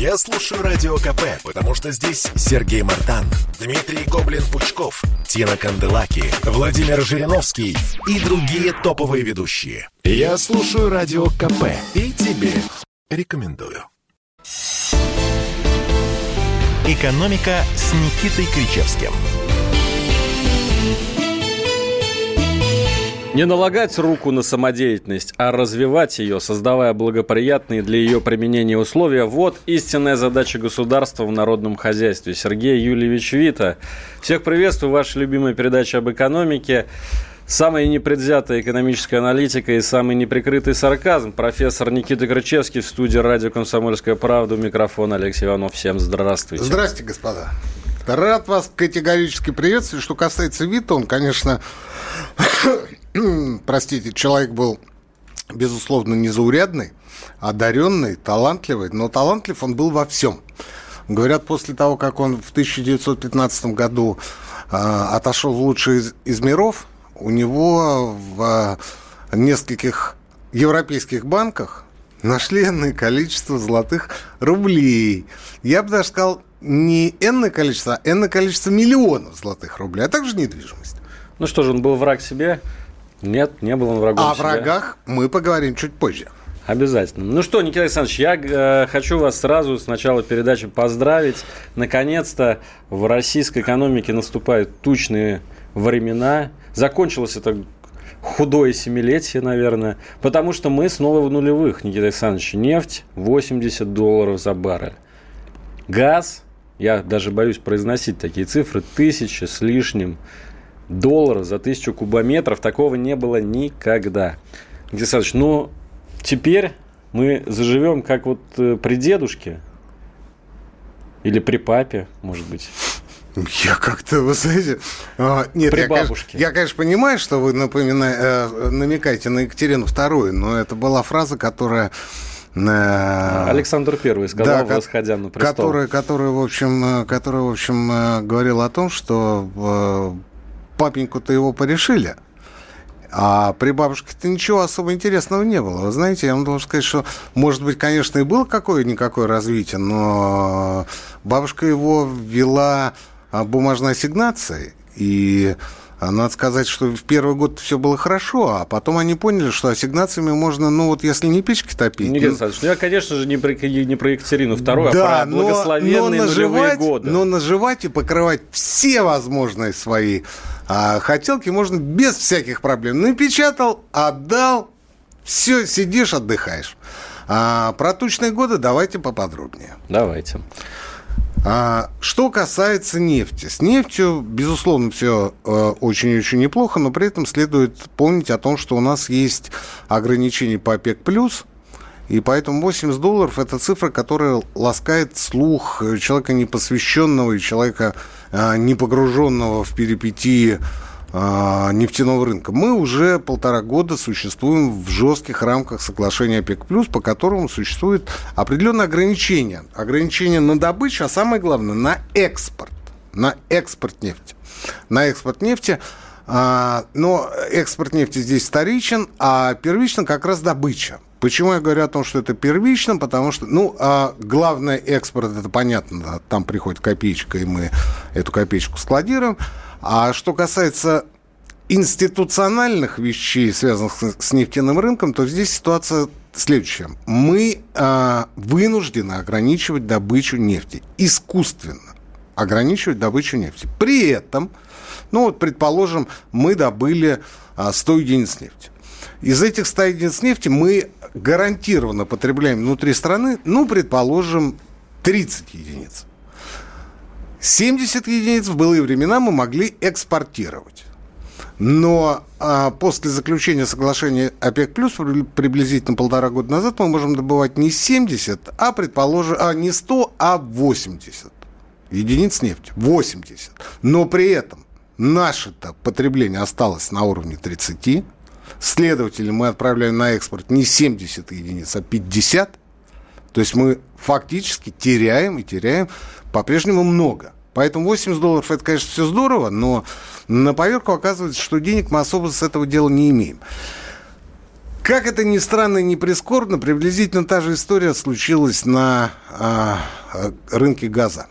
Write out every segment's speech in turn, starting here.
Я слушаю Радио КП, потому что здесь Сергей Мартан, Дмитрий Гоблин-Пучков, Тина Канделаки, Владимир Жириновский и другие топовые ведущие. Я слушаю Радио КП и тебе рекомендую. «Экономика» с Никитой Кричевским. Не налагать руку на самодеятельность, а развивать ее, создавая благоприятные для ее применения условия – вот истинная задача государства в народном хозяйстве. Сергей Юльевич Вита. Всех приветствую, ваша любимая передача об экономике. Самая непредвзятая экономическая аналитика и самый неприкрытый сарказм. Профессор Никита Крычевский в студии радио «Комсомольская правда». У микрофона Алексей Иванов. Всем здравствуйте. Здравствуйте, господа. Рад вас категорически приветствовать. Что касается Вита, он, конечно, простите, человек был, безусловно, незаурядный, одаренный, талантливый, но талантлив он был во всем. Говорят, после того, как он в 1915 году э, отошел в лучший из, из миров, у него в э, нескольких европейских банках нашли энное количество золотых рублей. Я бы даже сказал, не энное количество, а энное количество миллионов золотых рублей, а также недвижимость. Ну что же, он был враг себе? Нет, не был он врагом О себя. врагах мы поговорим чуть позже. Обязательно. Ну что, Никита Александрович, я э, хочу вас сразу с начала передачи поздравить. Наконец-то в российской экономике наступают тучные времена. Закончилось это худое семилетие, наверное, потому что мы снова в нулевых, Никита Александрович. Нефть 80 долларов за баррель. Газ, я даже боюсь произносить такие цифры, тысяча с лишним долларов за тысячу кубометров. Такого не было никогда. Никита Александрович, ну, теперь мы заживем как вот э, при дедушке или при папе, может быть. Я как-то, вы знаете... А, нет, При я, бабушке. Конечно, я, конечно, понимаю, что вы напомина... э, намекаете на Екатерину II, но это была фраза, которая... Э, Александр Первый сказал, да, восходя на престол. Которая, которая, в общем, которая, в общем, говорила о том, что папеньку-то его порешили. А при бабушке-то ничего особо интересного не было. Вы знаете, я вам должен сказать, что, может быть, конечно, и было какое-никакое развитие, но бабушка его ввела а, бумажной ассигнацией, и а, надо сказать, что в первый год все было хорошо, а потом они поняли, что ассигнациями можно, ну вот если не печки топить... Никита ну, Александрович, ну я, конечно же, не про, не про Екатерину II, да, а про благословенные но, но наживать, годы. Но наживать и покрывать все возможные свои а, хотелки можно без всяких проблем. Напечатал, отдал, все, сидишь, отдыхаешь. А, про тучные годы давайте поподробнее. Давайте. А, что касается нефти. С нефтью, безусловно, все э, очень-очень неплохо, но при этом следует помнить о том, что у нас есть ограничения по ОПЕК+, и поэтому 80 долларов – это цифра, которая ласкает слух человека непосвященного и человека а, не погруженного в перипетии а, нефтяного рынка. Мы уже полтора года существуем в жестких рамках соглашения ОПЕК+, по которому существует определенные ограничения. Ограничения на добычу, а самое главное, на экспорт. На экспорт нефти. На экспорт нефти. А, но экспорт нефти здесь вторичен, а первично как раз добыча. Почему я говорю о том, что это первично? Потому что, ну, а главное экспорт, это понятно, там приходит копеечка, и мы эту копеечку складируем. А что касается институциональных вещей, связанных с нефтяным рынком, то здесь ситуация следующая. Мы а, вынуждены ограничивать добычу нефти искусственно. Ограничивать добычу нефти. При этом, ну вот, предположим, мы добыли а, 100 единиц нефти. Из этих 100 единиц нефти мы гарантированно потребляем внутри страны, ну, предположим, 30 единиц. 70 единиц в былые времена мы могли экспортировать. Но а, после заключения соглашения ОПЕК+, плюс приблизительно полтора года назад, мы можем добывать не 70, а, предположим, а не 100, а 80 единиц нефти. 80. Но при этом наше-то потребление осталось на уровне 30, Следовательно, мы отправляем на экспорт не 70 единиц, а 50. То есть мы фактически теряем и теряем по-прежнему много. Поэтому 80 долларов это, конечно, все здорово, но на поверку оказывается, что денег мы особо с этого дела не имеем. Как это ни странно и не прискорбно, приблизительно та же история случилась на а, рынке газа.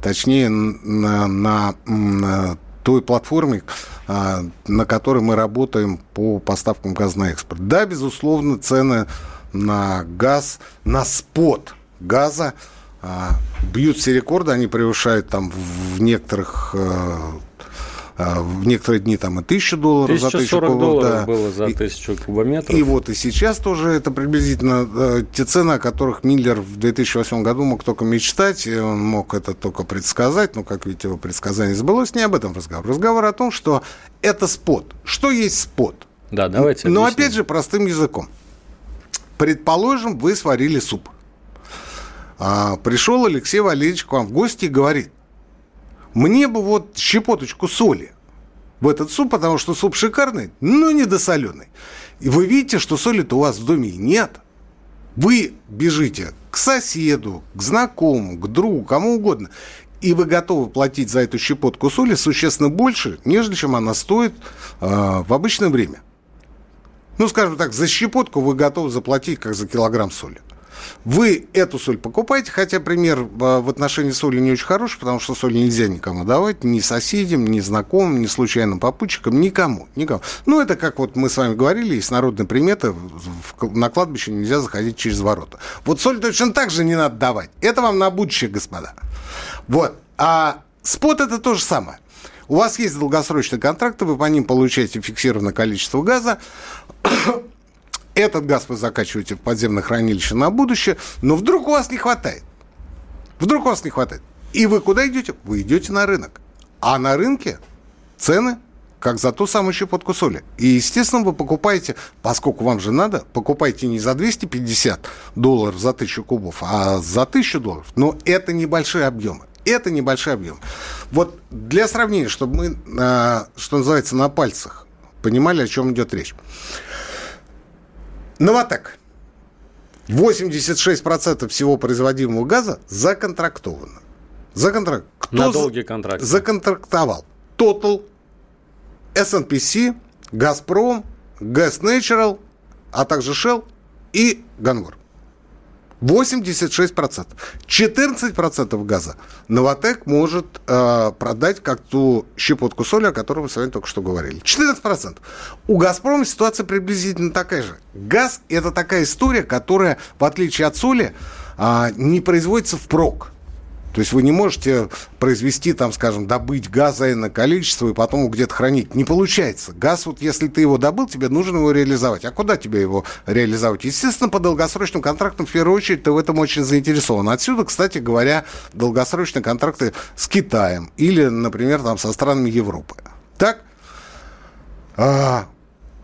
Точнее, на, на, на той платформе, а, на которой мы работаем по поставкам газа на экспорт. Да, безусловно, цены на газ, на спот газа а, бьют все рекорды, они превышают там в некоторых э, в некоторые дни там и тысячу долларов за тысячу кубов. долларов да. было за тысячу кубометров. И, и вот и сейчас тоже это приблизительно э, те цены, о которых Миллер в 2008 году мог только мечтать, и он мог это только предсказать, но, как видите, его предсказание сбылось. Не об этом разговор. Разговор о том, что это спот. Что есть спот? Да, давайте Но объясним. опять же простым языком. Предположим, вы сварили суп. А, пришел Алексей Валерьевич к вам в гости и говорит, мне бы вот щепоточку соли в этот суп, потому что суп шикарный, но недосоленый. И вы видите, что соли-то у вас в доме нет. Вы бежите к соседу, к знакомому, к другу, кому угодно. И вы готовы платить за эту щепотку соли существенно больше, нежели чем она стоит э, в обычное время. Ну, скажем так, за щепотку вы готовы заплатить, как за килограмм соли. Вы эту соль покупаете, хотя пример а, в отношении соли не очень хороший, потому что соль нельзя никому давать, ни соседям, ни знакомым, ни случайным попутчикам, никому, никому. Ну, это как вот мы с вами говорили, есть народная примета, на кладбище нельзя заходить через ворота. Вот соль точно так же не надо давать. Это вам на будущее, господа. Вот. А спот это то же самое. У вас есть долгосрочные контракты, вы по ним получаете фиксированное количество газа. Этот газ вы закачиваете в подземное хранилище на будущее, но вдруг у вас не хватает. Вдруг у вас не хватает. И вы куда идете? Вы идете на рынок. А на рынке цены как за ту самую щепотку соли. И, естественно, вы покупаете, поскольку вам же надо, покупайте не за 250 долларов за тысячу кубов, а за 1000 долларов. Но это небольшие объемы. Это небольшой объем. Вот для сравнения, чтобы мы, что называется, на пальцах понимали, о чем идет речь. Новотек. 86% всего производимого газа законтрактовано. Законтрак... Кто На долгий контракт. Законтрактовал. Total, SNPC, Газпром, Gas Natural, а также Shell и Ганвор. 86%. 14% газа Новотек может э, продать как ту щепотку соли, о которой мы с вами только что говорили. 14%. У «Газпрома» ситуация приблизительно такая же. Газ – это такая история, которая, в отличие от соли, э, не производится впрок. То есть вы не можете произвести, там, скажем, добыть газа на количество и потом где-то хранить. Не получается. Газ, вот если ты его добыл, тебе нужно его реализовать. А куда тебе его реализовать? Естественно, по долгосрочным контрактам, в первую очередь, ты в этом очень заинтересован. Отсюда, кстати говоря, долгосрочные контракты с Китаем или, например, там, со странами Европы. Так? А,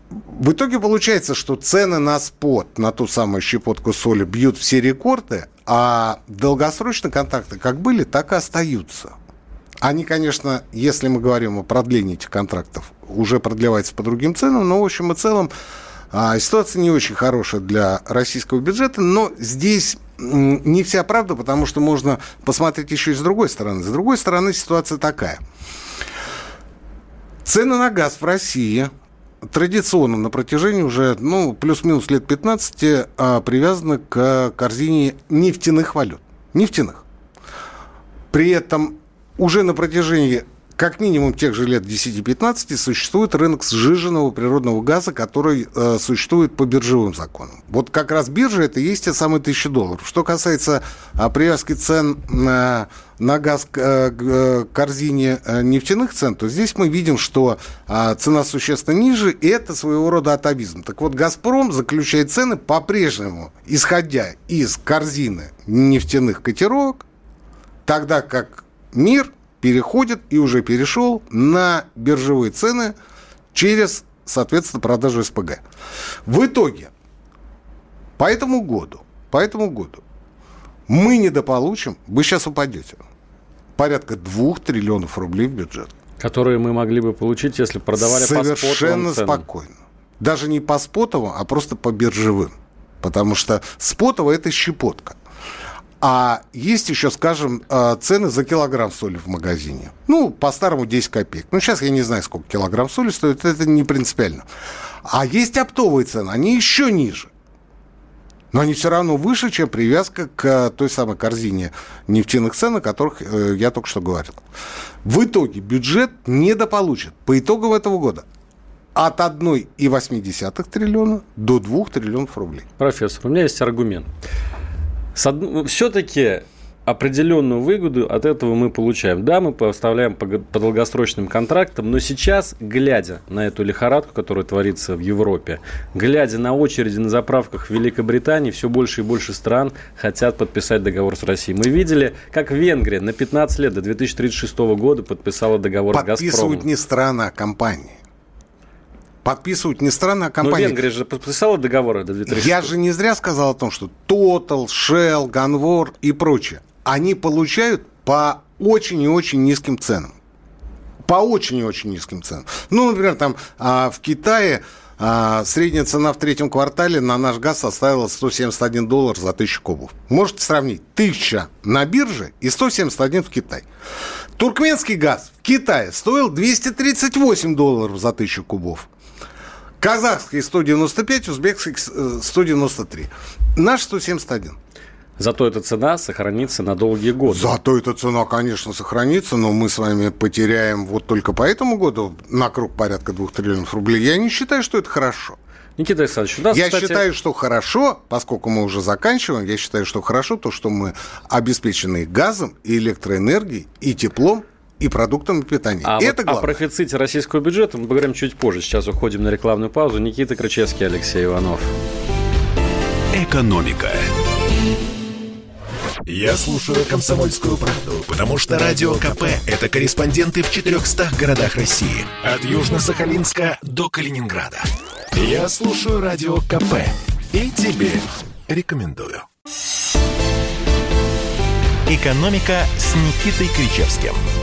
в итоге получается, что цены на спот, на ту самую щепотку соли бьют все рекорды, а долгосрочные контракты как были, так и остаются. Они, конечно, если мы говорим о продлении этих контрактов, уже продлеваются по другим ценам, но в общем и целом а, ситуация не очень хорошая для российского бюджета, но здесь не вся правда, потому что можно посмотреть еще и с другой стороны. С другой стороны ситуация такая. Цены на газ в России традиционно на протяжении уже, ну, плюс-минус лет 15 а, привязаны к корзине нефтяных валют. Нефтяных. При этом уже на протяжении как минимум тех же лет 10-15 существует рынок сжиженного природного газа, который э, существует по биржевым законам. Вот как раз биржа это и есть те самые тысячи долларов. Что касается э, привязки цен на, на газ к э, э, корзине э, нефтяных цен, то здесь мы видим, что э, цена существенно ниже, и это своего рода атовизм. Так вот, «Газпром» заключает цены по-прежнему, исходя из корзины нефтяных котировок, тогда как мир – переходит и уже перешел на биржевые цены через, соответственно, продажу СПГ. В итоге, по этому году, по этому году мы недополучим, вы сейчас упадете, порядка 2 триллионов рублей в бюджет. Которые мы могли бы получить, если продавали Совершенно по спотовым спокойно. Даже не по спотовым, а просто по биржевым. Потому что спотово – это щепотка. А есть еще, скажем, э, цены за килограмм соли в магазине. Ну, по-старому 10 копеек. Ну, сейчас я не знаю, сколько килограмм соли стоит, это не принципиально. А есть оптовые цены, они еще ниже. Но они все равно выше, чем привязка к э, той самой корзине нефтяных цен, о которых э, я только что говорил. В итоге бюджет недополучит по итогам этого года от 1,8 триллиона до 2 триллионов рублей. Профессор, у меня есть аргумент. Все-таки определенную выгоду от этого мы получаем. Да, мы поставляем по, по долгосрочным контрактам, но сейчас, глядя на эту лихорадку, которая творится в Европе, глядя на очереди на заправках в Великобритании, все больше и больше стран хотят подписать договор с Россией. Мы видели, как Венгрия на 15 лет до 2036 года подписала договор с Газпромом. Подписывают не страна, а компании подписывают не страны, а компании. Но Венгрия же подписала договоры до 2036 Я же не зря сказал о том, что Total, Shell, Ганвор и прочее они получают по очень и очень низким ценам. По очень и очень низким ценам. Ну, например, там а, в Китае а, средняя цена в третьем квартале на наш газ составила 171 доллар за тысячу кубов. Можете сравнить 1000 на бирже и 171 в Китае. Туркменский газ в Китае стоил 238 долларов за тысячу кубов. Казахский 195, узбекский 193. Э, наш 171. Зато эта цена сохранится на долгие годы. Зато эта цена, конечно, сохранится, но мы с вами потеряем вот только по этому году на круг порядка 2 триллионов рублей. Я не считаю, что это хорошо. Никита Александрович, у нас, Я кстати... считаю, что хорошо, поскольку мы уже заканчиваем, я считаю, что хорошо то, что мы обеспечены газом, и электроэнергией, и теплом, и продуктами питания. А это вот главное. о профиците российского бюджета мы поговорим чуть позже. Сейчас уходим на рекламную паузу. Никита Крычевский, Алексей Иванов. Экономика. Я слушаю «Комсомольскую правду», потому что «Радио КП» — это корреспонденты в 400 городах России. От Южно-Сахалинска до Калининграда. Я слушаю «Радио КП» и тебе рекомендую. «Экономика» с Никитой Кричевским –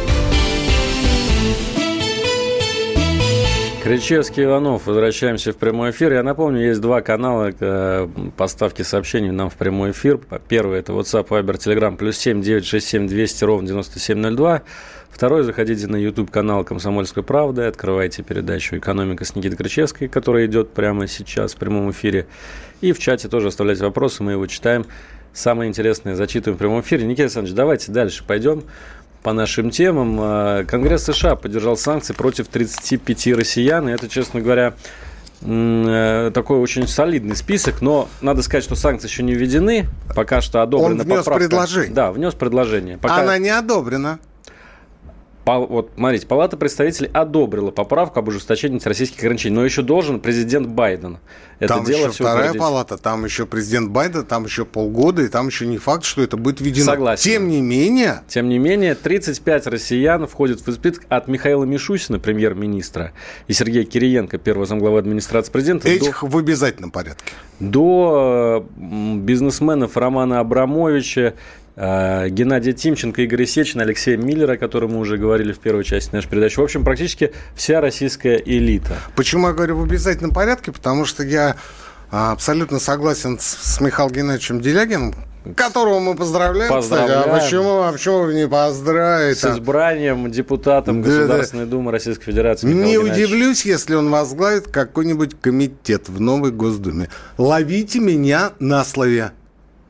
Кричевский Иванов, возвращаемся в прямой эфир. Я напомню, есть два канала э, поставки сообщений нам в прямой эфир. Первый это WhatsApp, Viber, Telegram, плюс 7 967 200 ровно 9702. Второй, заходите на YouTube канал «Комсомольская правда», открывайте передачу «Экономика» с Никитой Кричевской, которая идет прямо сейчас в прямом эфире. И в чате тоже оставляйте вопросы, мы его читаем. Самое интересное зачитываем в прямом эфире. Никита Александрович, давайте дальше пойдем по нашим темам. А, Конгресс США поддержал санкции против 35 россиян. И это, честно говоря, э, такой очень солидный список, но надо сказать, что санкции еще не введены, пока что одобрена Он внес поправка. предложение. Да, внес предложение. Пока... Она не одобрена вот, смотрите, Палата представителей одобрила поправку об ужесточении российских ограничений, но еще должен президент Байден это там дело еще вторая утвердить. палата, там еще президент Байден, там еще полгода, и там еще не факт, что это будет введено. Согласен. Тем не менее... Тем не менее, 35 россиян входят в список от Михаила Мишусина, премьер-министра, и Сергея Кириенко, первого замглавы администрации президента. Этих до, в обязательном порядке. До бизнесменов Романа Абрамовича, Э, Геннадия Тимченко, Игоря Сечина, Алексея Миллера, о котором мы уже говорили в первой части нашей передачи. В общем, практически вся российская элита. Почему я говорю в обязательном порядке? Потому что я а, абсолютно согласен с Михаилом Геннадьевичем Делягиным, которого мы поздравляем. Поздравляем. Кстати, а почему, а почему вы не поздравите? С избранием депутатом да, Государственной да. Думы Российской Федерации. Михаил не Геннадьевич. удивлюсь, если он возглавит какой-нибудь комитет в новой Госдуме. Ловите меня на слове.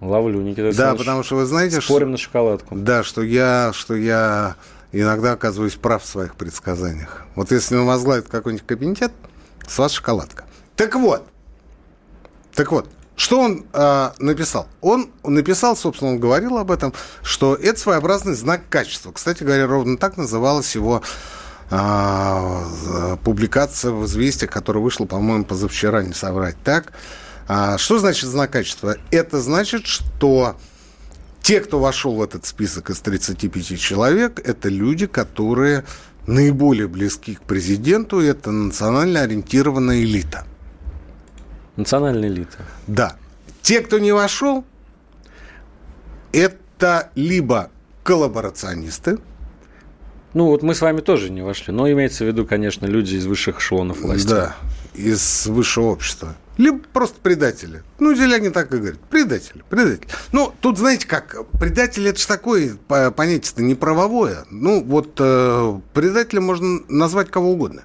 Ловлю, Никита Да, потому что вы знаете... Спорим что, на шоколадку. Да, что я, что я иногда оказываюсь прав в своих предсказаниях. Вот если он возглавит какой-нибудь кабинет, с вас шоколадка. Так вот, так вот, что он э, написал? Он написал, собственно, он говорил об этом, что это своеобразный знак качества. Кстати говоря, ровно так называлась его э, публикация в «Известиях», которая вышла, по-моему, позавчера, не соврать так. А что значит знак качества? Это значит, что те, кто вошел в этот список из 35 человек, это люди, которые наиболее близки к президенту, это национально ориентированная элита. Национальная элита. Да. Те, кто не вошел, это либо коллаборационисты, ну, вот мы с вами тоже не вошли, но имеется в виду, конечно, люди из высших эшелонов власти. Да, из высшего общества либо просто предатели. Ну, Делягин так и говорит. Предатели, предатели. Ну, тут, знаете как, предатель это же такое понятие-то не правовое. Ну, вот э, предателем можно назвать кого угодно.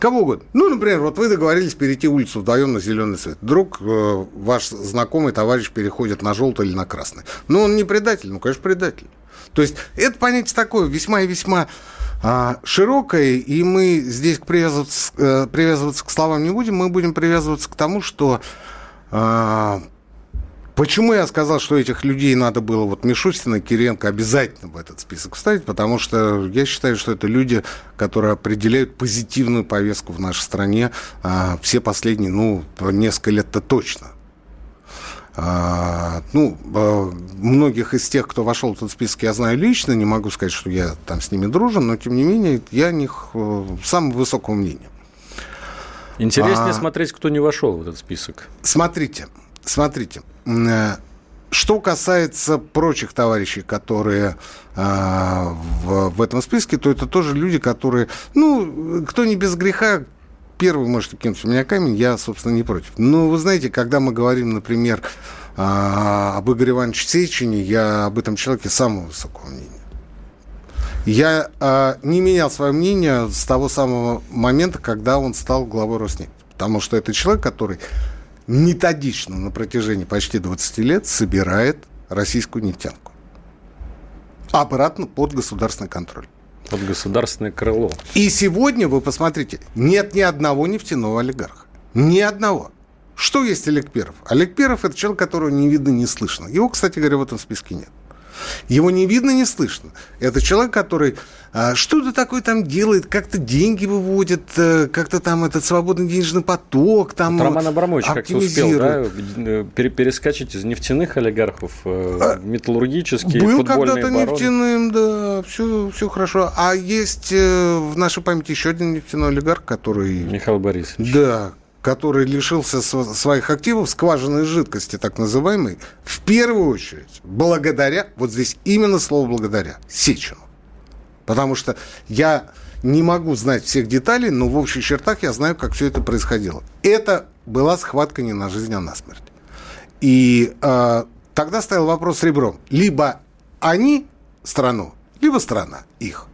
Кого угодно. Ну, например, вот вы договорились перейти улицу вдвоем на зеленый цвет. Вдруг э, ваш знакомый товарищ переходит на желтый или на красный. Ну, он не предатель, ну, конечно, предатель. То есть это понятие такое весьма и весьма а, широкое, и мы здесь привязываться, э, привязываться к словам не будем, мы будем привязываться к тому, что а, Почему я сказал, что этих людей надо было, вот Мишустина, Киренко обязательно в этот список вставить? Потому что я считаю, что это люди, которые определяют позитивную повестку в нашей стране а, все последние, ну, несколько лет-то точно. А, ну, а, многих из тех, кто вошел в этот список, я знаю лично, не могу сказать, что я там с ними дружен, но, тем не менее, я о них э, самого высокого мнения. Интереснее а, смотреть, кто не вошел в этот список. Смотрите, смотрите. Э, что касается прочих товарищей, которые э, в, в этом списке, то это тоже люди, которые, ну, кто не без греха, первый может кинуть в меня камень, я, собственно, не против. Но вы знаете, когда мы говорим, например, э, об Игоре Ивановиче Сечине, я об этом человеке самого высокого мнения. Я э, не менял свое мнение с того самого момента, когда он стал главой Роснефти. Потому что это человек, который методично на протяжении почти 20 лет собирает российскую нефтянку. Обратно под государственный контроль. Под государственное крыло. И сегодня, вы посмотрите, нет ни одного нефтяного олигарха. Ни одного. Что есть Олег Перов? Олег Перов – это человек, которого не видно, не слышно. Его, кстати говоря, в этом списке нет. Его не видно, не слышно. Это человек, который а, что-то такое там делает, как-то деньги выводит, э, как-то там этот свободный денежный поток там вот Роман Абрамович как-то успел да, э, перескочить из нефтяных олигархов э, а, в металлургические, Был когда-то нефтяным, да, все, все хорошо. А есть в нашей памяти еще один нефтяной олигарх, который... Михаил Борисович. Да, который лишился своих активов, скважинной жидкости, так называемой, в первую очередь, благодаря, вот здесь именно слово благодаря, Сечину. Потому что я не могу знать всех деталей, но в общих чертах я знаю, как все это происходило. Это была схватка не на жизнь, а на смерть. И э, тогда стоял вопрос ребром. Либо они страну, либо страна их.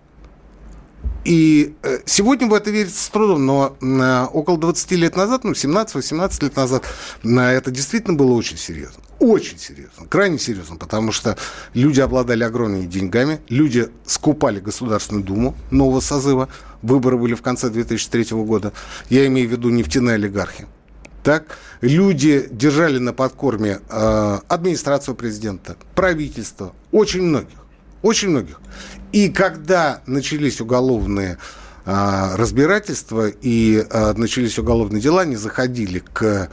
И э, сегодня в это верится с трудом, но э, около 20 лет назад, ну, 17-18 лет назад, это действительно было очень серьезно. Очень серьезно, крайне серьезно, потому что люди обладали огромными деньгами, люди скупали Государственную Думу нового созыва, выборы были в конце 2003 года, я имею в виду нефтяные олигархи. Так, люди держали на подкорме э, администрацию президента, правительство, очень многих. Очень многих. И когда начались уголовные а, разбирательства и а, начались уголовные дела, они заходили к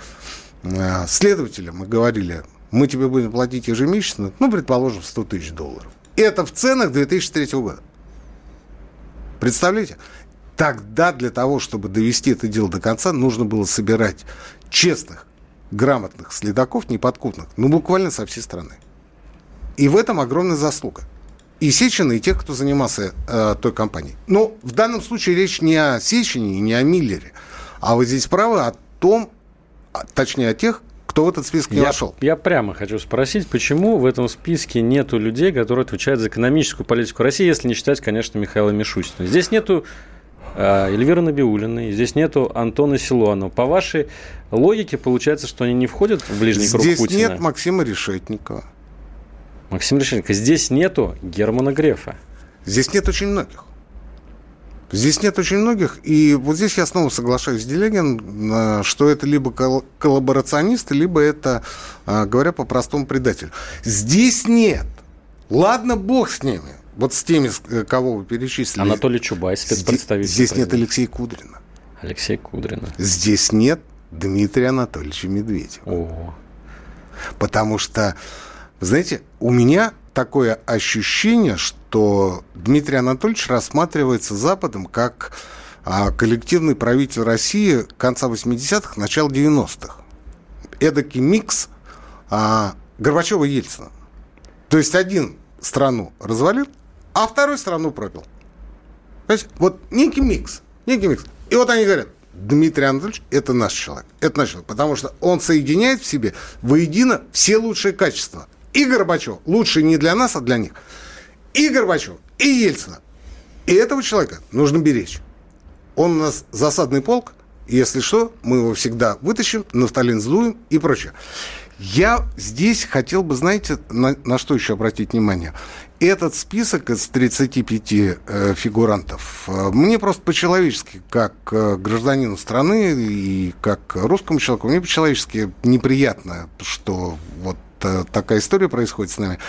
а, следователям и говорили, мы тебе будем платить ежемесячно, ну, предположим, 100 тысяч долларов. Это в ценах 2003 года. Представляете? Тогда для того, чтобы довести это дело до конца, нужно было собирать честных, грамотных следаков, неподкупных, ну, буквально со всей страны. И в этом огромная заслуга и Сечина, и тех, кто занимался э, той компанией. Но в данном случае речь не о Сечине и не о Миллере, а вы здесь правы о том, а, точнее о тех, кто в этот список не я, вошел. Я прямо хочу спросить, почему в этом списке нету людей, которые отвечают за экономическую политику России, если не считать, конечно, Михаила Мишустина. Здесь нету э, Эльвиры Набиулиной, здесь нету Антона Силуанова. По вашей логике получается, что они не входят в ближний круг здесь Путина? Здесь нет Максима Решетникова. Максим Решетенко, здесь нету Германа Грефа. Здесь нет очень многих. Здесь нет очень многих, и вот здесь я снова соглашаюсь с Делегин, э, что это либо коллаборационисты, либо это, э, говоря по-простому, предатель. Здесь нет. Ладно, бог с ними. Вот с теми, э, кого вы перечислили. Анатолий Чубай, спецпредставитель. Здесь, здесь нет Алексея Кудрина. Алексей Кудрина. Здесь нет Дмитрия Анатольевича Медведева. О. Потому что знаете, у меня такое ощущение, что Дмитрий Анатольевич рассматривается Западом как а, коллективный правитель России конца 80-х, начала 90-х. Эдакий микс а, Горбачева и Ельцина. То есть один страну развалил, а вторую страну пропил. Понимаете? Вот некий микс. Некий микс. И вот они говорят, Дмитрий Анатольевич – это наш человек. Это наш человек, потому что он соединяет в себе воедино все лучшие качества и Горбачев. Лучше не для нас, а для них. И Горбачев, и Ельцина. И этого человека нужно беречь. Он у нас засадный полк, если что, мы его всегда вытащим, нафталин сдуем и прочее. Я здесь хотел бы, знаете, на, на что еще обратить внимание? Этот список из 35 э, фигурантов э, мне просто по-человечески, как э, гражданину страны и как русскому человеку, мне по-человечески неприятно, что вот э, такая история происходит с нами.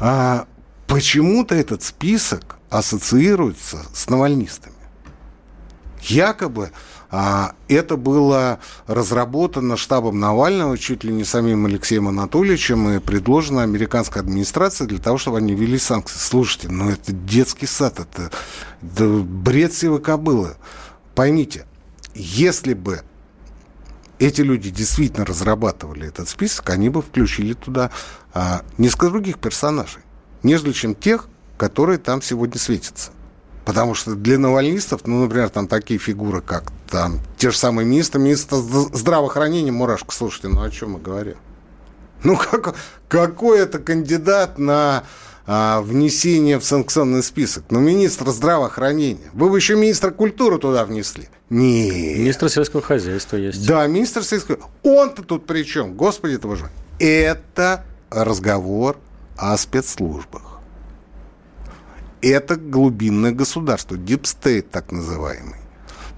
А, почему-то этот список ассоциируется с навальнистами. Якобы а, это было разработано штабом Навального, чуть ли не самим Алексеем Анатольевичем, и предложено американской администрации для того, чтобы они ввели санкции. Слушайте, ну это детский сад, это, это бред сивой кобылы. Поймите, если бы эти люди действительно разрабатывали этот список, они бы включили туда а, несколько других персонажей, нежели чем тех, которые там сегодня светятся. Потому что для навальнистов, ну, например, там такие фигуры, как там те же самые министры, министр здравоохранения, Мурашко, слушайте, ну о чем мы говорим? Ну, как, какой это кандидат на а, внесение в санкционный список? Ну, министр здравоохранения. Вы бы еще министра культуры туда внесли. Нет. Министр сельского хозяйства есть. Да, министр сельского Он-то тут при чем? Господи, это же. Это разговор о спецслужбах это глубинное государство, deep state так называемый.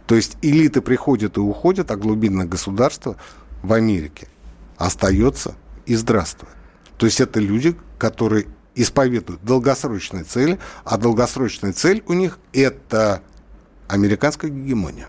То есть элиты приходят и уходят, а глубинное государство в Америке остается и здравствует. То есть это люди, которые исповедуют долгосрочные цели, а долгосрочная цель у них – это американская гегемония.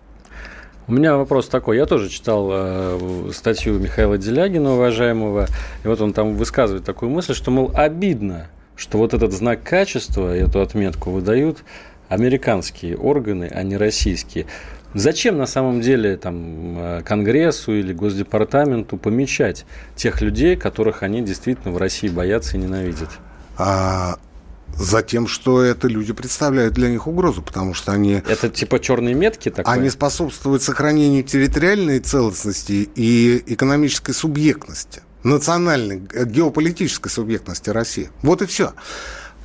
У меня вопрос такой. Я тоже читал э, статью Михаила Делягина, уважаемого, и вот он там высказывает такую мысль, что, мол, обидно, что вот этот знак качества, эту отметку выдают американские органы, а не российские. Зачем на самом деле там, э, Конгрессу или Госдепартаменту помечать тех людей, которых они действительно в России боятся и ненавидят? А, за тем, что это люди представляют для них угрозу, потому что они... Это типа черные метки такое? Они способствуют сохранению территориальной целостности и экономической субъектности национальной, э, геополитической субъектности России. Вот и все.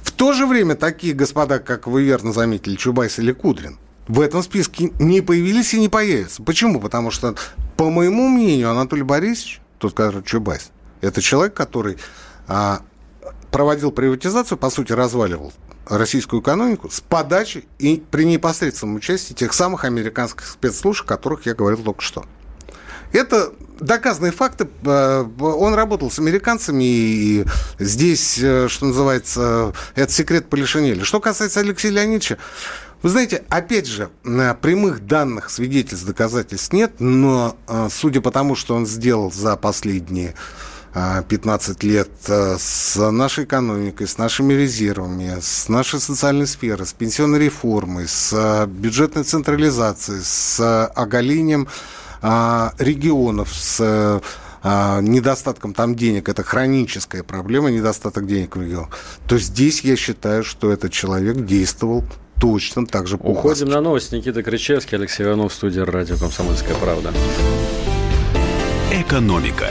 В то же время такие господа, как вы верно заметили, Чубайс или Кудрин, в этом списке не появились и не появятся. Почему? Потому что, по моему мнению, Анатолий Борисович, тот, который Чубайс, это человек, который а, проводил приватизацию, по сути, разваливал российскую экономику с подачи и при непосредственном участии тех самых американских спецслужб, о которых я говорил только что. Это доказанные факты. Э, он работал с американцами, и здесь, э, что называется, это секрет Полишинеля. Что касается Алексея Леонидовича, вы знаете, опять же, прямых данных, свидетельств, доказательств нет, но э, судя по тому, что он сделал за последние 15 лет с нашей экономикой, с нашими резервами, с нашей социальной сферой, с пенсионной реформой, с бюджетной централизацией, с оголением а, регионов с а, недостатком там денег, это хроническая проблема, недостаток денег в регионах, то здесь я считаю, что этот человек действовал точно так же Уходим на новости. Никита Кричевский, Алексей Иванов, студия радио «Комсомольская правда». Экономика.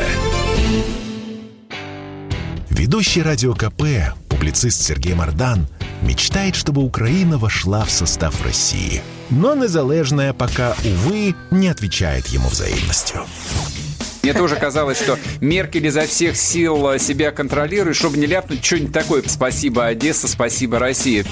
Ведущий радио КП, публицист Сергей Мардан – мечтает, чтобы Украина вошла в состав России. Но незалежная пока, увы, не отвечает ему взаимностью. Мне тоже казалось, что Меркель изо всех сил себя контролирует, чтобы не ляпнуть что-нибудь такое. Спасибо, Одесса, спасибо, Россия.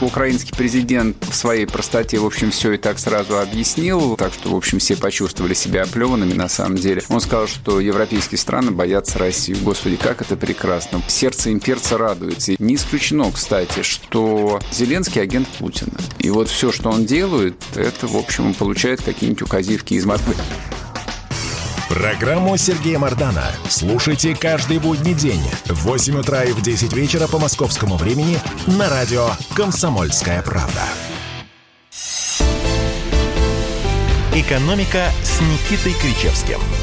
Украинский президент в своей простоте, в общем, все и так сразу объяснил, так что, в общем, все почувствовали себя оплеванными на самом деле. Он сказал, что европейские страны боятся России. Господи, как это прекрасно. Сердце имперца радуется. Не исключено, кстати, что Зеленский агент Путина. И вот все, что он делает, это, в общем, он получает какие-нибудь указивки из Москвы. Программу Сергея Мардана слушайте каждый будний день в 8 утра и в 10 вечера по московскому времени на радио «Комсомольская правда». «Экономика» с Никитой Кричевским –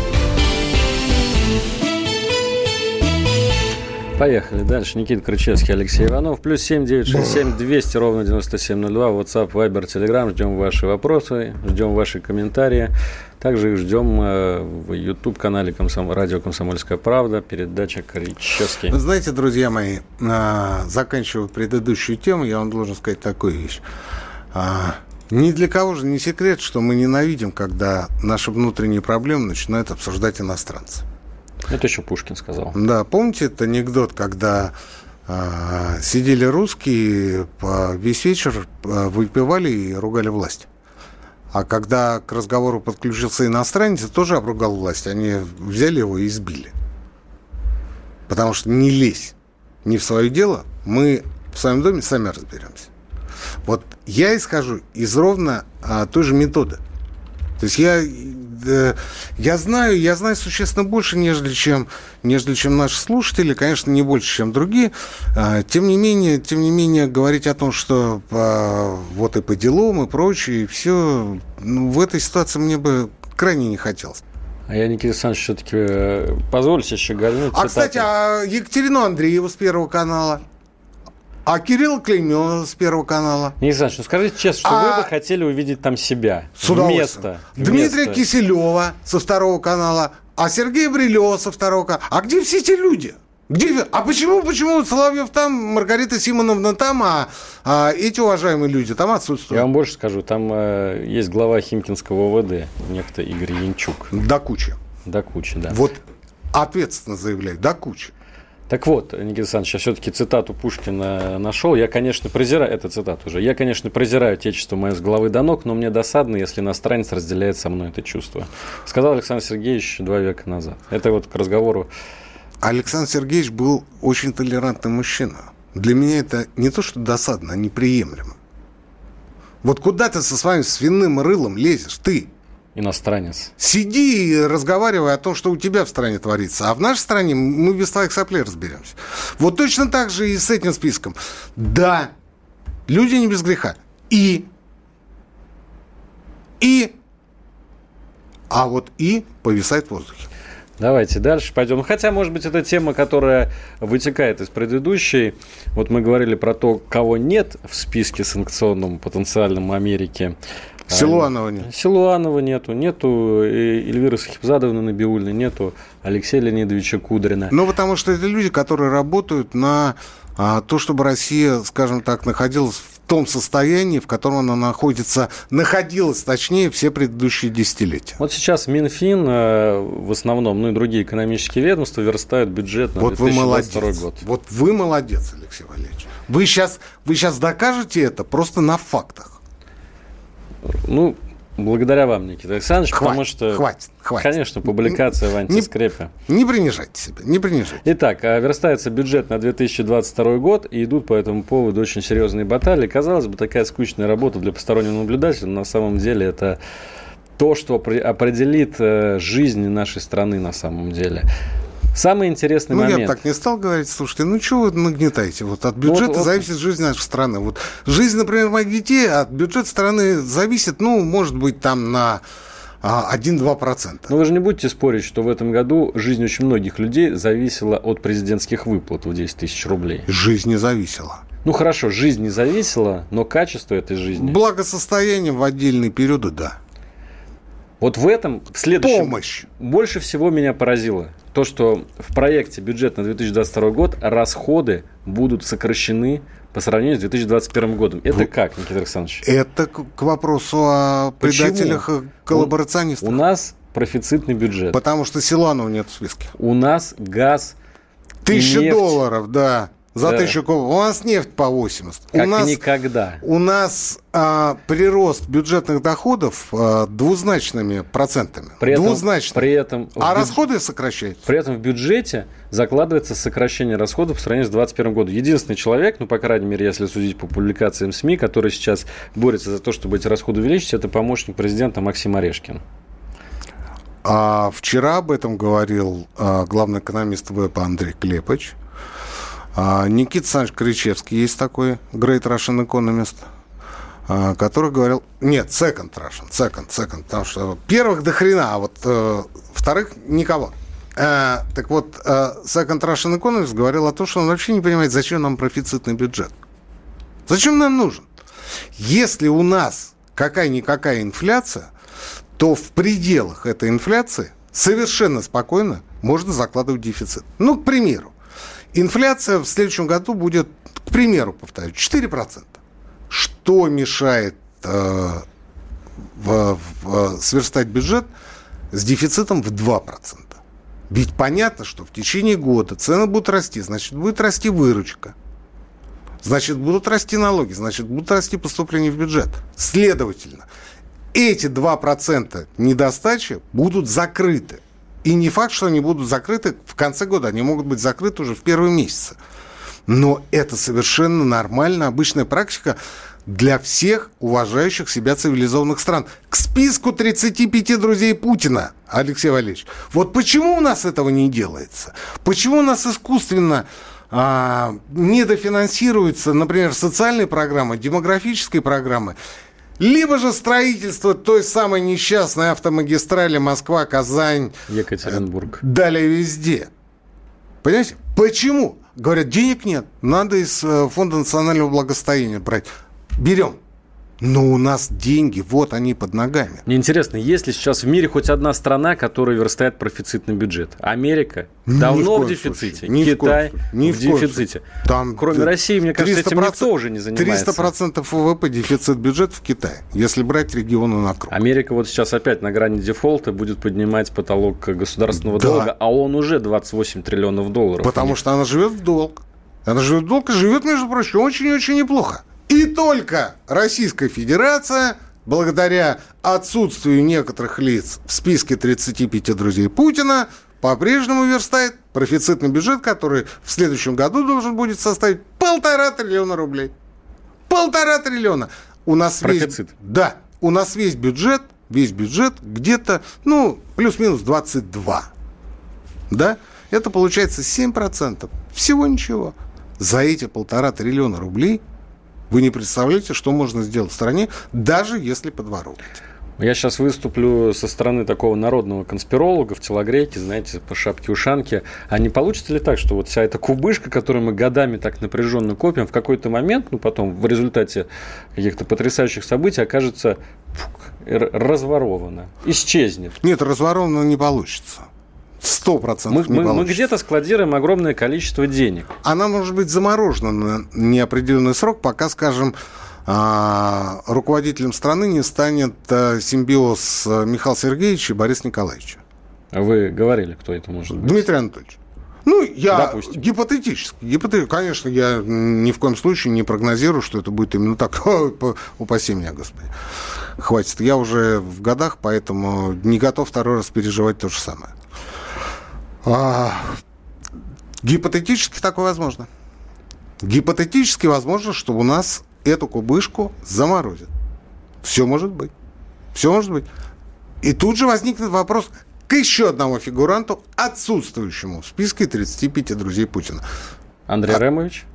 Поехали дальше. Никита Крычевский, Алексей Иванов. Плюс семь девять шесть семь двести ровно девяносто семь ноль два. WhatsApp, Viber, Telegram. Ждем ваши вопросы, ждем ваши комментарии. Также их ждем э, в YouTube-канале Комсом... «Радио Комсомольская правда», передача «Кричевский». Вы знаете, друзья мои, а, заканчивая предыдущую тему, я вам должен сказать такую вещь. А, Ни для кого же не секрет, что мы ненавидим, когда наши внутренние проблемы начинают обсуждать иностранцы. Это еще Пушкин сказал. Да, помните этот анекдот, когда э, сидели русские, весь вечер э, выпивали и ругали власть. А когда к разговору подключился иностранец, тоже обругал власть. Они взяли его и избили. Потому что не лезь не в свое дело, мы в своем доме сами разберемся. Вот я исхожу из ровно а, той же методы. То есть я, я знаю, я знаю существенно больше, нежели чем, нежели чем наши слушатели, конечно, не больше, чем другие. А, тем не менее, тем не менее, говорить о том, что а, вот и по делам, и прочее, и все, ну, в этой ситуации мне бы крайне не хотелось. А я, Никита Александрович, все-таки э, позвольте еще гольнуть. А, кстати, а Екатерину Андрееву с Первого канала? А Кирилл Клейменова с Первого канала. Не знаю, ну скажите честно, что а... вы бы хотели увидеть там себя. С вместо, Дмитрия вместо... Киселева со Второго канала, а Сергея Брилева со Второго канала. А где все эти люди? Где А почему, почему Соловьев там, Маргарита Симоновна там, а, а эти уважаемые люди там отсутствуют? Я вам больше скажу, там э, есть глава Химкинского ОВД, некто Игорь Янчук. До кучи. До кучи, да. Вот ответственно заявляю, до кучи. Так вот, Никита Александрович, я все-таки цитату Пушкина нашел. Я, конечно, презираю, это цитата уже, я, конечно, презираю отечество мое с головы до ног, но мне досадно, если иностранец разделяет со мной это чувство. Сказал Александр Сергеевич два века назад. Это вот к разговору. Александр Сергеевич был очень толерантный мужчина. Для меня это не то, что досадно, а неприемлемо. Вот куда ты со своим свиным рылом лезешь? Ты, иностранец. Сиди и разговаривай о том, что у тебя в стране творится. А в нашей стране мы без твоих соплей разберемся. Вот точно так же и с этим списком. Да, люди не без греха. И. И. А вот и повисает в воздухе. Давайте дальше пойдем. Хотя, может быть, это тема, которая вытекает из предыдущей. Вот мы говорили про то, кого нет в списке санкционном потенциальном Америки. Силуанова нет. Силуанова нету, нету Эльвиры Сахибзадовны Набиульны, нету Алексея Леонидовича Кудрина. Ну, потому что это люди, которые работают на а, то, чтобы Россия, скажем так, находилась в том состоянии, в котором она находится, находилась, точнее, все предыдущие десятилетия. Вот сейчас Минфин э, в основном, ну и другие экономические ведомства верстают бюджет на вот 2022 вы год. Вот вы молодец, Алексей Валерьевич. Вы сейчас, вы сейчас докажете это просто на фактах. Ну, благодаря вам, Никита Александрович, хватит, потому что, хватит, хватит. конечно, публикация в антискрепе. Не, не принижайте себя, не принижайте. Итак, а верстается бюджет на 2022 год, и идут по этому поводу очень серьезные баталии. Казалось бы, такая скучная работа для постороннего наблюдателя, но на самом деле это то, что определит э, жизнь нашей страны на самом деле. Самый интересный ну, момент. Ну, я так не стал говорить. Слушайте, ну, что вы нагнетаете? Вот от бюджета вот, вот. зависит жизнь нашей страны. Вот жизнь, например, моих детей от бюджета страны зависит, ну, может быть, там на 1-2%. Но вы же не будете спорить, что в этом году жизнь очень многих людей зависела от президентских выплат в 10 тысяч рублей. Жизнь не зависела. Ну хорошо, жизнь не зависела, но качество этой жизни... Благосостояние в отдельные периоды, да. Вот в этом в следующем... Помощь. Больше всего меня поразило то, что в проекте бюджет на 2022 год расходы будут сокращены по сравнению с 2021 годом. Это вот. как, Никита Александрович? Это к вопросу о предателях коллаборационистов. У, у нас профицитный бюджет. Потому что Силанова нет в списке. У нас газ Тысяча долларов, да. За да. тысячу кубов. У нас нефть по 80. Как у нас, никогда. У нас а, прирост бюджетных доходов а, двузначными процентами. При этом, двузначными. При этом а бюдж... расходы сокращаются. При этом в бюджете закладывается сокращение расходов по сравнению с 2021 годом. Единственный человек, ну, по крайней мере, если судить по публикациям СМИ, который сейчас борется за то, чтобы эти расходы увеличить, это помощник президента Максим Орешкин. А вчера об этом говорил а, главный экономист ВЭПа Андрей Клепыч. А, Никита Александрович Кричевский есть такой, Great Russian Economist, а, который говорил... Нет, second Russian, second, second, потому что первых до хрена, а вот э, вторых никого. Э, так вот, э, second Russian Economist говорил о том, что он вообще не понимает, зачем нам профицитный бюджет. Зачем нам нужен? Если у нас какая-никакая инфляция, то в пределах этой инфляции совершенно спокойно можно закладывать дефицит. Ну, к примеру, Инфляция в следующем году будет, к примеру, повторю, 4%. Что мешает э, в, в, сверстать бюджет с дефицитом в 2%. Ведь понятно, что в течение года цены будут расти, значит, будет расти выручка. Значит, будут расти налоги, значит, будут расти поступления в бюджет. Следовательно, эти 2% недостачи будут закрыты. И не факт, что они будут закрыты в конце года, они могут быть закрыты уже в первые месяцы. Но это совершенно нормальная, обычная практика для всех уважающих себя цивилизованных стран. К списку 35 друзей Путина, Алексей Валерьевич. Вот почему у нас этого не делается? Почему у нас искусственно а, недофинансируются, например, социальные программы, демографические программы? Либо же строительство той самой несчастной автомагистрали Москва-Казань... Екатеринбург. Далее везде. Понимаете? Почему? Говорят, денег нет, надо из э, Фонда национального благосостояния брать. Берем. Но у нас деньги, вот они под ногами. Мне интересно, есть ли сейчас в мире хоть одна страна, которая верстает профицитный бюджет? Америка Ни давно в, в дефиците, Ни Китай в, в, в дефиците. Там Кроме России, мне кажется, этим никто уже не занимается. 300% ВВП дефицит бюджета в Китае, если брать регионы на круг. Америка вот сейчас опять на грани дефолта будет поднимать потолок государственного да. долга, а он уже 28 триллионов долларов. Потому что она живет в долг. Она живет в долг и живет, между прочим, очень-очень неплохо. И только Российская Федерация, благодаря отсутствию некоторых лиц в списке 35 друзей Путина, по-прежнему верстает профицитный бюджет, который в следующем году должен будет составить полтора триллиона рублей. Полтора триллиона. У нас Профицит. весь... Да, у нас весь бюджет, весь бюджет где-то, ну, плюс-минус 22. Да? Это получается 7%. Всего ничего. За эти полтора триллиона рублей – вы не представляете, что можно сделать в стране, даже если подворовывать. Я сейчас выступлю со стороны такого народного конспиролога в телогрейке, знаете, по шапке-ушанке. А не получится ли так, что вот вся эта кубышка, которую мы годами так напряженно копим, в какой-то момент, ну, потом в результате каких-то потрясающих событий окажется фук, разворована, исчезнет? Нет, разворовано не получится. Сто процентов мы, мы, мы где-то складируем огромное количество денег. Она может быть заморожена на неопределенный срок, пока, скажем, а, руководителем страны не станет а, симбиоз Михаила Сергеевича и Бориса Николаевича. Вы говорили, кто это может быть? Dmitry Анатольевич. Ну, я Допустим. гипотетически. Гипотет... Конечно, я ни в коем случае не прогнозирую, что это будет именно так. Упаси меня, Господи. Хватит. Я уже в годах, поэтому не готов второй раз переживать то же самое. А, гипотетически такое возможно. Гипотетически возможно, что у нас эту кубышку заморозят. Все может быть. Все может быть. И тут же возникнет вопрос к еще одному фигуранту, отсутствующему в списке 35 друзей Путина. Андрей а, Ремович?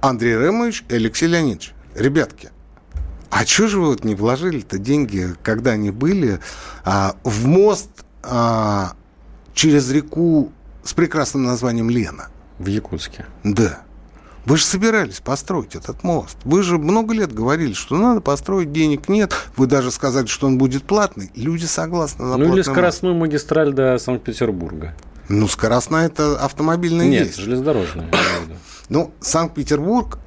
Андрей Ремович и Алексей Леонидович. Ребятки, а что же вы вот не вложили-то деньги, когда они были, а, в мост а, через реку с прекрасным названием Лена. В Якутске. Да. Вы же собирались построить этот мост. Вы же много лет говорили, что надо построить, денег нет. Вы даже сказали, что он будет платный. Люди согласны на Ну или скоростную мост. магистраль до Санкт-Петербурга. Ну, скоростная это автомобильная Нет, есть. железнодорожная. ну, Санкт-Петербург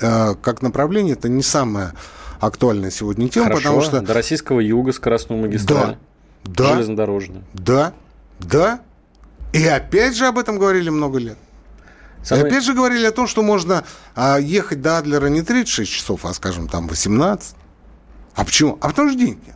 э, как направление это не самая актуальная сегодня тема, Хорошо, потому что... до российского юга скоростную магистраль. Да, да, железнодорожную. Да, да. И опять же об этом говорили много лет. Самый... И опять же говорили о том, что можно а, ехать до Адлера не 36 часов, а, скажем, там 18. А почему? А потому что деньги.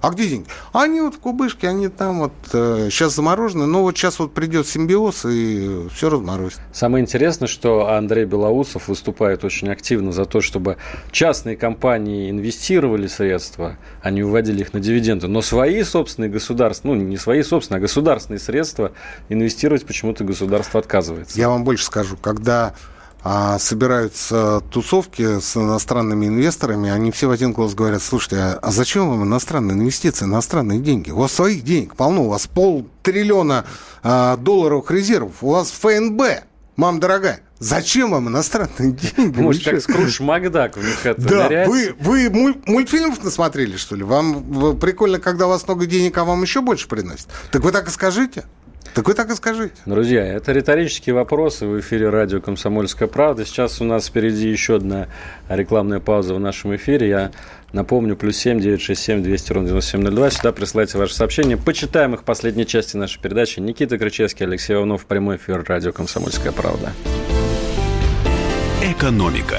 А где деньги? Они вот в кубышке, они там вот э, сейчас заморожены, но вот сейчас вот придет симбиоз и все разморозит. Самое интересное, что Андрей Белоусов выступает очень активно за то, чтобы частные компании инвестировали средства, а не уводили их на дивиденды, но свои собственные государства, ну не свои собственные, а государственные средства инвестировать почему-то государство отказывается. Я вам больше скажу, когда а собираются тусовки с иностранными инвесторами, они все в один голос говорят, слушайте, а, а зачем вам иностранные инвестиции, иностранные деньги? У вас своих денег полно, у вас полтриллиона а, долларовых резервов, у вас ФНБ, мам дорогая. Зачем вам иностранные деньги? Может, как Скрудж Макдак в них это Да, нырять? вы, вы мультфильмов насмотрели, что ли? Вам прикольно, когда у вас много денег, а вам еще больше приносит? Так вы так и скажите. Так вы так и скажите. Друзья, это риторические вопросы в эфире радио «Комсомольская правда». Сейчас у нас впереди еще одна рекламная пауза в нашем эфире. Я напомню, плюс семь девять шесть семь двести ровно девяносто семь ноль два. Сюда присылайте ваши сообщения. Почитаем их в последней части нашей передачи. Никита Крычевский, Алексей Иванов, прямой эфир радио «Комсомольская правда». Экономика.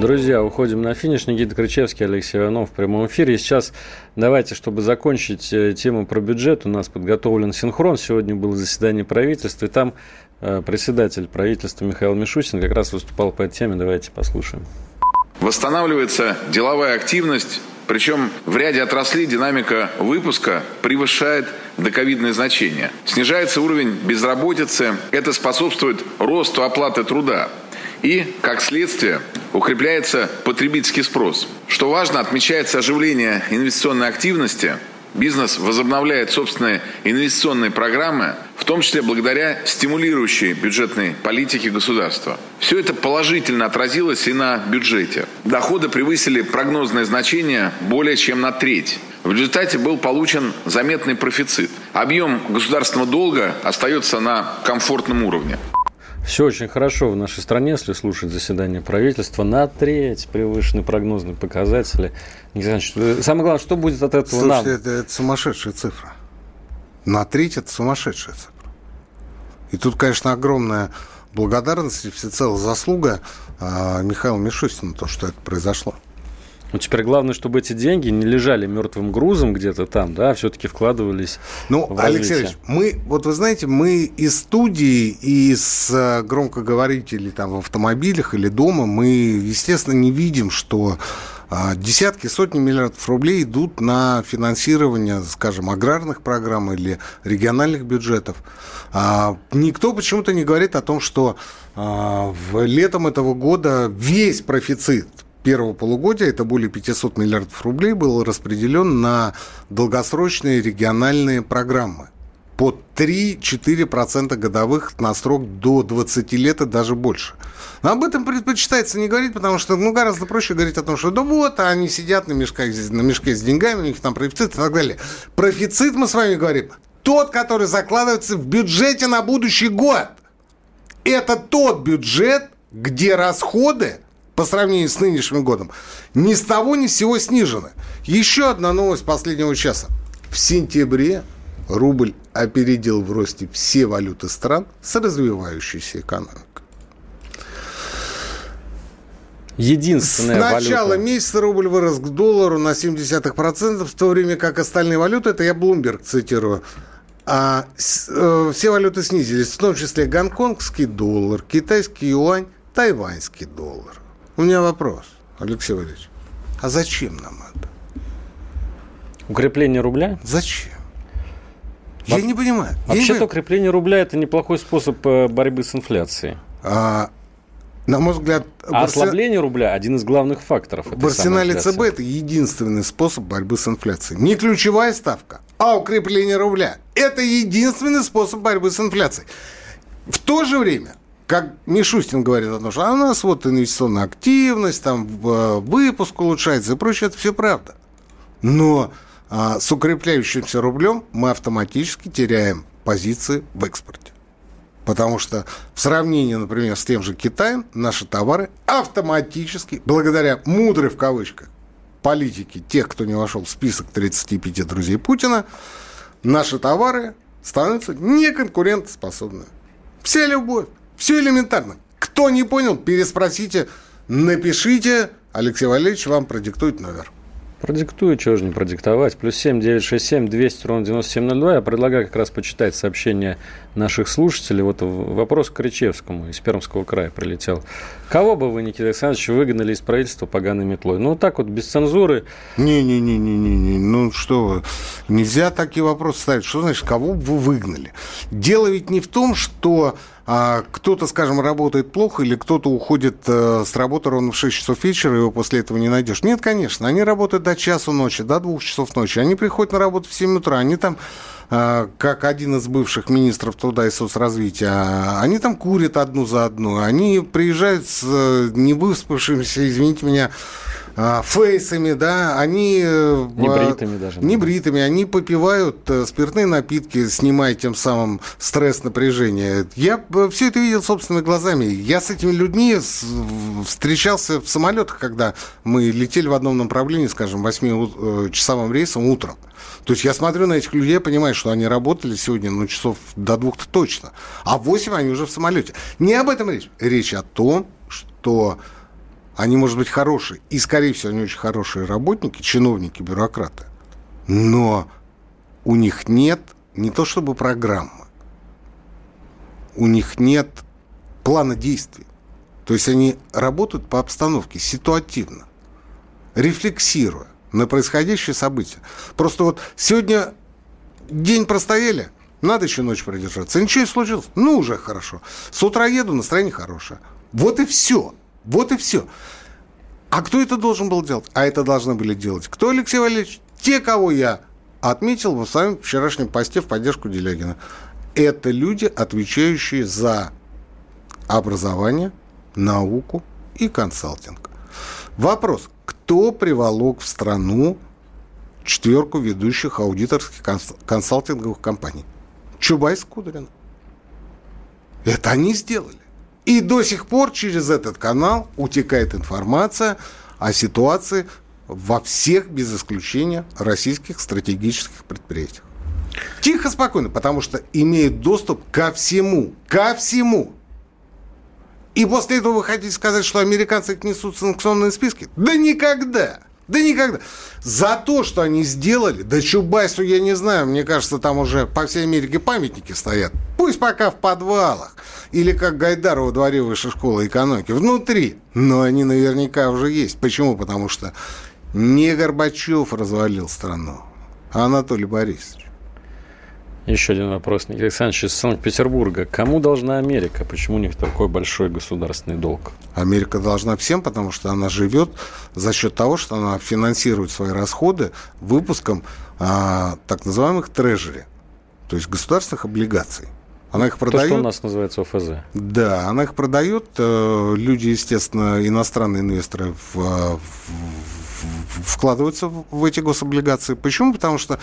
Друзья, уходим на финиш. Никита Крычевский, Алексей Иванов в прямом эфире. И сейчас давайте, чтобы закончить э, тему про бюджет, у нас подготовлен синхрон. Сегодня было заседание правительства, и там э, председатель правительства Михаил Мишустин как раз выступал по этой теме. Давайте послушаем. Восстанавливается деловая активность, причем в ряде отраслей динамика выпуска превышает доковидные значения. Снижается уровень безработицы, это способствует росту оплаты труда. И, как следствие, укрепляется потребительский спрос. Что важно, отмечается оживление инвестиционной активности, Бизнес возобновляет собственные инвестиционные программы, в том числе благодаря стимулирующей бюджетной политике государства. Все это положительно отразилось и на бюджете. Доходы превысили прогнозные значения более чем на треть. В результате был получен заметный профицит. Объем государственного долга остается на комфортном уровне. Все очень хорошо в нашей стране, если слушать заседание правительства. На треть превышены прогнозные показатели. Николай Иванович, Самое главное, что будет от этого нам? Слушайте, это, это сумасшедшая цифра. На треть это сумасшедшая цифра. И тут, конечно, огромная благодарность и всецело заслуга а, Михаила Мишустина, то, что это произошло. Ну, теперь главное, чтобы эти деньги не лежали мертвым грузом где-то там, да, а все-таки вкладывались Ну, в Алексей. Ильич, мы, вот вы знаете, мы из студии, и из э, громкоговорителей там в автомобилях или дома, мы, естественно, не видим, что а, десятки, сотни миллиардов рублей идут на финансирование, скажем, аграрных программ или региональных бюджетов. А, никто почему-то не говорит о том, что а, в летом этого года весь профицит первого полугодия, это более 500 миллиардов рублей, был распределен на долгосрочные региональные программы по 3-4% годовых на срок до 20 лет и даже больше. Но об этом предпочитается не говорить, потому что ну, гораздо проще говорить о том, что да вот, а они сидят на, мешках, на мешке с деньгами, у них там профицит и так далее. Профицит, мы с вами говорим, тот, который закладывается в бюджете на будущий год. Это тот бюджет, где расходы по сравнению с нынешним годом ни с того ни с сего снижены. Еще одна новость последнего часа. В сентябре рубль опередил в росте все валюты стран с развивающейся экономикой. С Единственная начала валюта. месяца рубль вырос к доллару на 0,7%, в то время как остальные валюты, это я Bloomberg цитирую, а, с- э, все валюты снизились, в том числе гонконгский доллар, китайский юань, тайваньский доллар. У меня вопрос, Алексей Валерьевич, а зачем нам это? Укрепление рубля? Зачем? Я не понимаю. Вообще-то укрепление рубля – это неплохой способ э, борьбы с инфляцией. А, на мой взгляд, А арсе- ослабление рубля – один из главных факторов. в арсенале. ЦБ это единственный способ борьбы с инфляцией. Не ключевая ставка, а укрепление рубля. Это единственный способ борьбы с инфляцией. В то же время, как Мишустин говорит о том, что а у нас вот инвестиционная активность, там в- выпуск улучшается и прочее, это все правда. Но а, с укрепляющимся рублем мы автоматически теряем позиции в экспорте. Потому что в сравнении, например, с тем же Китаем, наши товары автоматически, благодаря мудрой в кавычках политике тех, кто не вошел в список 35 друзей Путина, наши товары становится неконкурентоспособной. Вся любовь. Все элементарно. Кто не понял, переспросите, напишите. Алексей Валерьевич вам продиктует номер. Продиктую, чего же не продиктовать. Плюс семь девять шесть семь двести ровно девяносто семь ноль два. Я предлагаю как раз почитать сообщения наших слушателей. Вот вопрос к Кричевскому из Пермского края прилетел. Кого бы вы, Никита Александрович, выгнали из правительства поганой метлой? Ну, вот так вот, без цензуры. Не-не-не-не-не, ну что вы, нельзя такие вопросы ставить. Что значит, кого бы вы выгнали? Дело ведь не в том, что а кто-то, скажем, работает плохо, или кто-то уходит э, с работы ровно в 6 часов вечера, его после этого не найдешь. Нет, конечно, они работают до часу ночи, до двух часов ночи. Они приходят на работу в 7 утра, они там как один из бывших министров труда и соцразвития, они там курят одну за одну, они приезжают с э, невыспавшимися, извините меня, а, фейсами, да, они... Э, небритыми даже. Небритыми, они попивают э, спиртные напитки, снимая тем самым стресс, напряжение. Я все это видел собственными глазами. Я с этими людьми встречался в самолетах, когда мы летели в одном направлении, скажем, 8-часовым э, рейсом утром. То есть я смотрю на этих людей, я понимаю, что они работали сегодня, ну, часов до двух-то точно. А в 8 они уже в самолете. Не об этом речь. Речь о том, что они, может быть, хорошие, и, скорее всего, они очень хорошие работники, чиновники, бюрократы. Но у них нет не то чтобы программы, у них нет плана действий. То есть они работают по обстановке, ситуативно, рефлексируя на происходящее событие. Просто вот сегодня день простояли, надо еще ночь продержаться. Ничего не случилось, ну уже хорошо. С утра еду, настроение хорошее. Вот и все. Вот и все. А кто это должен был делать? А это должны были делать кто, Алексей Валерьевич? Те, кого я отметил в своем вчерашнем посте в поддержку Делягина. Это люди, отвечающие за образование, науку и консалтинг. Вопрос. Кто приволок в страну четверку ведущих аудиторских консалтинговых компаний? Чубайс Кудрин. Это они сделали. И до сих пор через этот канал утекает информация о ситуации во всех, без исключения, российских стратегических предприятиях. Тихо, спокойно, потому что имеют доступ ко всему. Ко всему. И после этого вы хотите сказать, что американцы несут санкционные списки? Да никогда. Да никогда. За то, что они сделали, да Чубайсу я не знаю, мне кажется, там уже по всей Америке памятники стоят. Пусть пока в подвалах. Или как Гайдар во дворе высшей школы экономики. Внутри. Но они наверняка уже есть. Почему? Потому что не Горбачев развалил страну, а Анатолий Борисович. Еще один вопрос, Никита Александрович из Санкт-Петербурга. Кому должна Америка? Почему у них такой большой государственный долг? Америка должна всем, потому что она живет за счет того, что она финансирует свои расходы выпуском а, так называемых трежери, то есть государственных облигаций. Она их продает. То, что у нас называется ОФЗ. Да, она их продает. Э, люди, естественно, иностранные инвесторы в, в, в, вкладываются в эти гособлигации. Почему? Потому что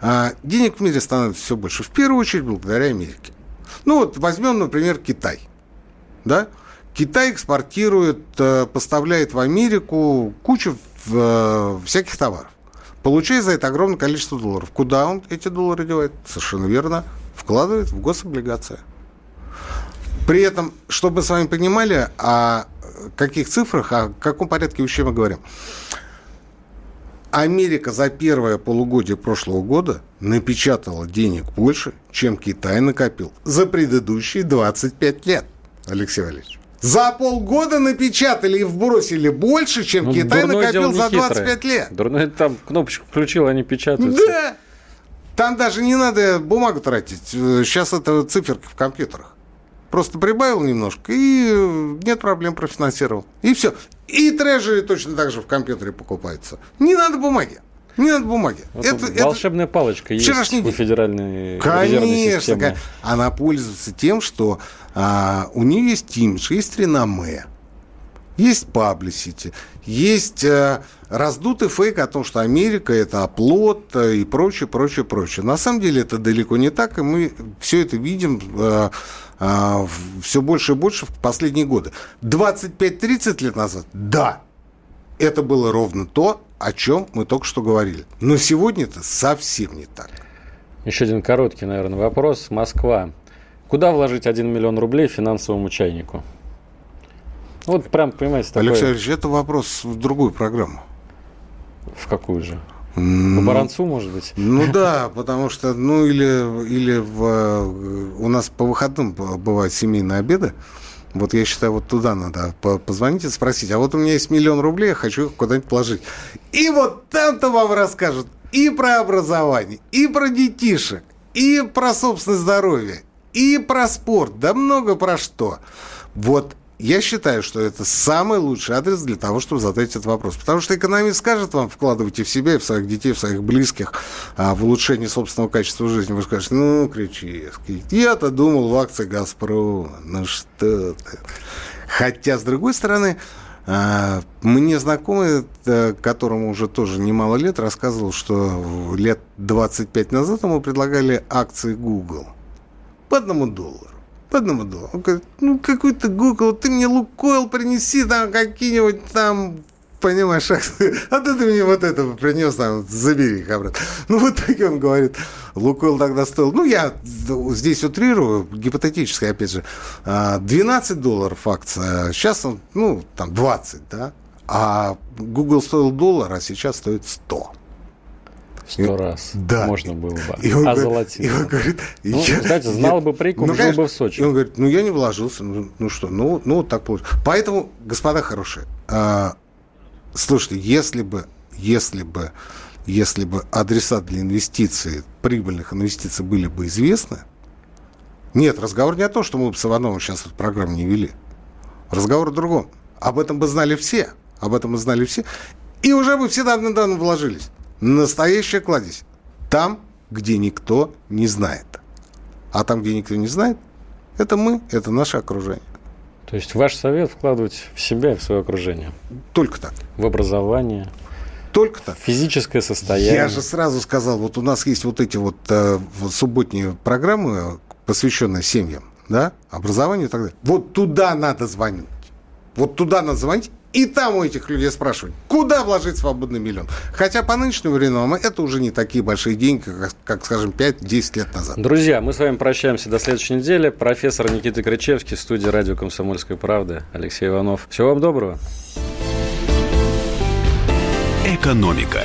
а, денег в мире становится все больше. В первую очередь благодаря Америке. Ну вот возьмем, например, Китай. Да? Китай экспортирует, э, поставляет в Америку кучу э, всяких товаров. Получая за это огромное количество долларов. Куда он эти доллары девает? Совершенно верно. Вкладывает в гособлигации. При этом, чтобы мы с вами понимали, о каких цифрах, о каком порядке вещей мы говорим. Америка за первое полугодие прошлого года напечатала денег больше, чем Китай накопил за предыдущие 25 лет, Алексей Валерьевич. За полгода напечатали и вбросили больше, чем ну, Китай накопил за 25 лет. Дурной там кнопочку включил, они печатают. Да! Там даже не надо бумагу тратить. Сейчас это циферки в компьютерах. Просто прибавил немножко, и нет проблем, профинансировал. И все. И трежери точно так же в компьютере покупается. Не надо бумаги. Не надо бумаги. Вот это, волшебная это... палочка есть Вчерашний у федеральной Конечно. Она пользуется тем, что а, у нее есть имидж, есть реноме, есть паблисити, есть а, раздутый фейк о том, что Америка это оплот а, и прочее, прочее, прочее. На самом деле это далеко не так, и мы все это видим а, а, все больше и больше в последние годы. 25-30 лет назад, да, это было ровно то, о чем мы только что говорили. Но сегодня это совсем не так. Еще один короткий, наверное, вопрос. Москва. Куда вложить 1 миллион рублей финансовому чайнику? Вот прям, понимаете, такое... Алексей Ильич, это вопрос в другую программу. В какую же? По Баранцу, может быть? Ну да, потому что, ну или, или в, э, у нас по выходным бывают семейные обеды. Вот я считаю, вот туда надо позвонить и спросить. А вот у меня есть миллион рублей, я хочу их куда-нибудь положить. И вот там-то вам расскажут и про образование, и про детишек, и про собственное здоровье, и про спорт, да много про что. Вот я считаю, что это самый лучший адрес для того, чтобы задать этот вопрос. Потому что экономист скажет вам, вкладывайте в себя, в своих детей, в своих близких, а, в улучшение собственного качества жизни. Вы скажете, ну, Кричевский, я-то думал в акции «Газпрома». Ну, что ты. Хотя, с другой стороны, а, мне знакомый, э, которому уже тоже немало лет, рассказывал, что лет 25 назад ему предлагали акции Google по одному доллару по одному доллару. Он говорит, ну какой-то Google, ты мне Лукойл принеси там какие-нибудь там понимаешь, а ты, ты мне вот это принес, там, забери их обратно. Ну, вот так он говорит, Лукойл тогда стоил, ну, я здесь утрирую, гипотетически, опять же, 12 а, долларов акция, сейчас он, ну, там, 20, да, а Google стоил доллар, а сейчас стоит 100. Сто раз. Да. Можно было бы. И он Озолотить. И он говорит, ну, я, кстати, знал я, бы прикуп, ну, жил бы в Сочи. И он говорит, ну, я не вложился. Ну, ну что, ну, ну, так получилось. Поэтому, господа хорошие, а, слушайте, если бы, если бы, если бы адреса для инвестиций, прибыльных инвестиций были бы известны, нет, разговор не о том, что мы бы с Ивановым сейчас эту программу не вели. Разговор о другом. Об этом бы знали все. Об этом бы знали все. И уже бы все давно-давно вложились. Настоящая кладезь. Там, где никто не знает. А там, где никто не знает, это мы, это наше окружение. То есть ваш совет вкладывать в себя и в свое окружение? Только так. В образование? Только так. Физическое состояние? Я же сразу сказал, вот у нас есть вот эти вот э, субботние программы, посвященные семьям, да, образованию и так далее. Вот туда надо звонить. Вот туда надо звонить и там у этих людей спрашивать, куда вложить свободный миллион. Хотя по нынешнему времени это уже не такие большие деньги, как, как скажем, 5-10 лет назад. Друзья, мы с вами прощаемся до следующей недели. Профессор Никита Крычевский, студия радио «Комсомольская правда». Алексей Иванов. Всего вам доброго. Экономика.